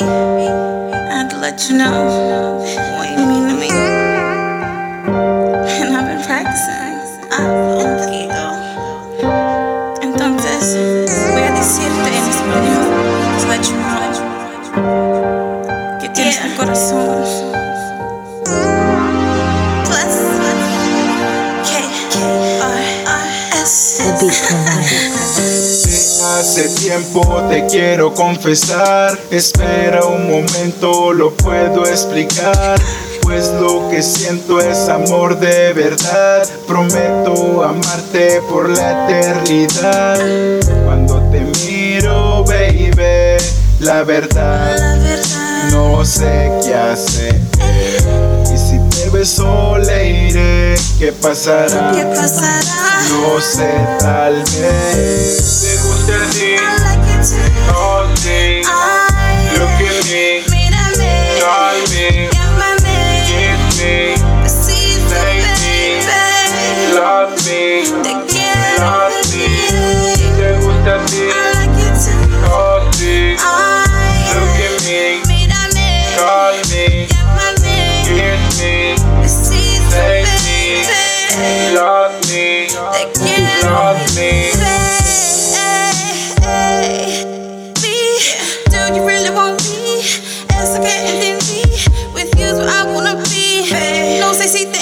I had to let you know what you mean to me. And I've been practicing. Ah, Hace tiempo te quiero confesar, espera un momento, lo puedo explicar. Pues lo que siento es amor de verdad, prometo amarte por la eternidad. Cuando te miro, baby, la verdad, no sé qué hacer. Y si te beso, le iré, ¿qué pasará? ¿qué pasará? No sé, tal vez. sé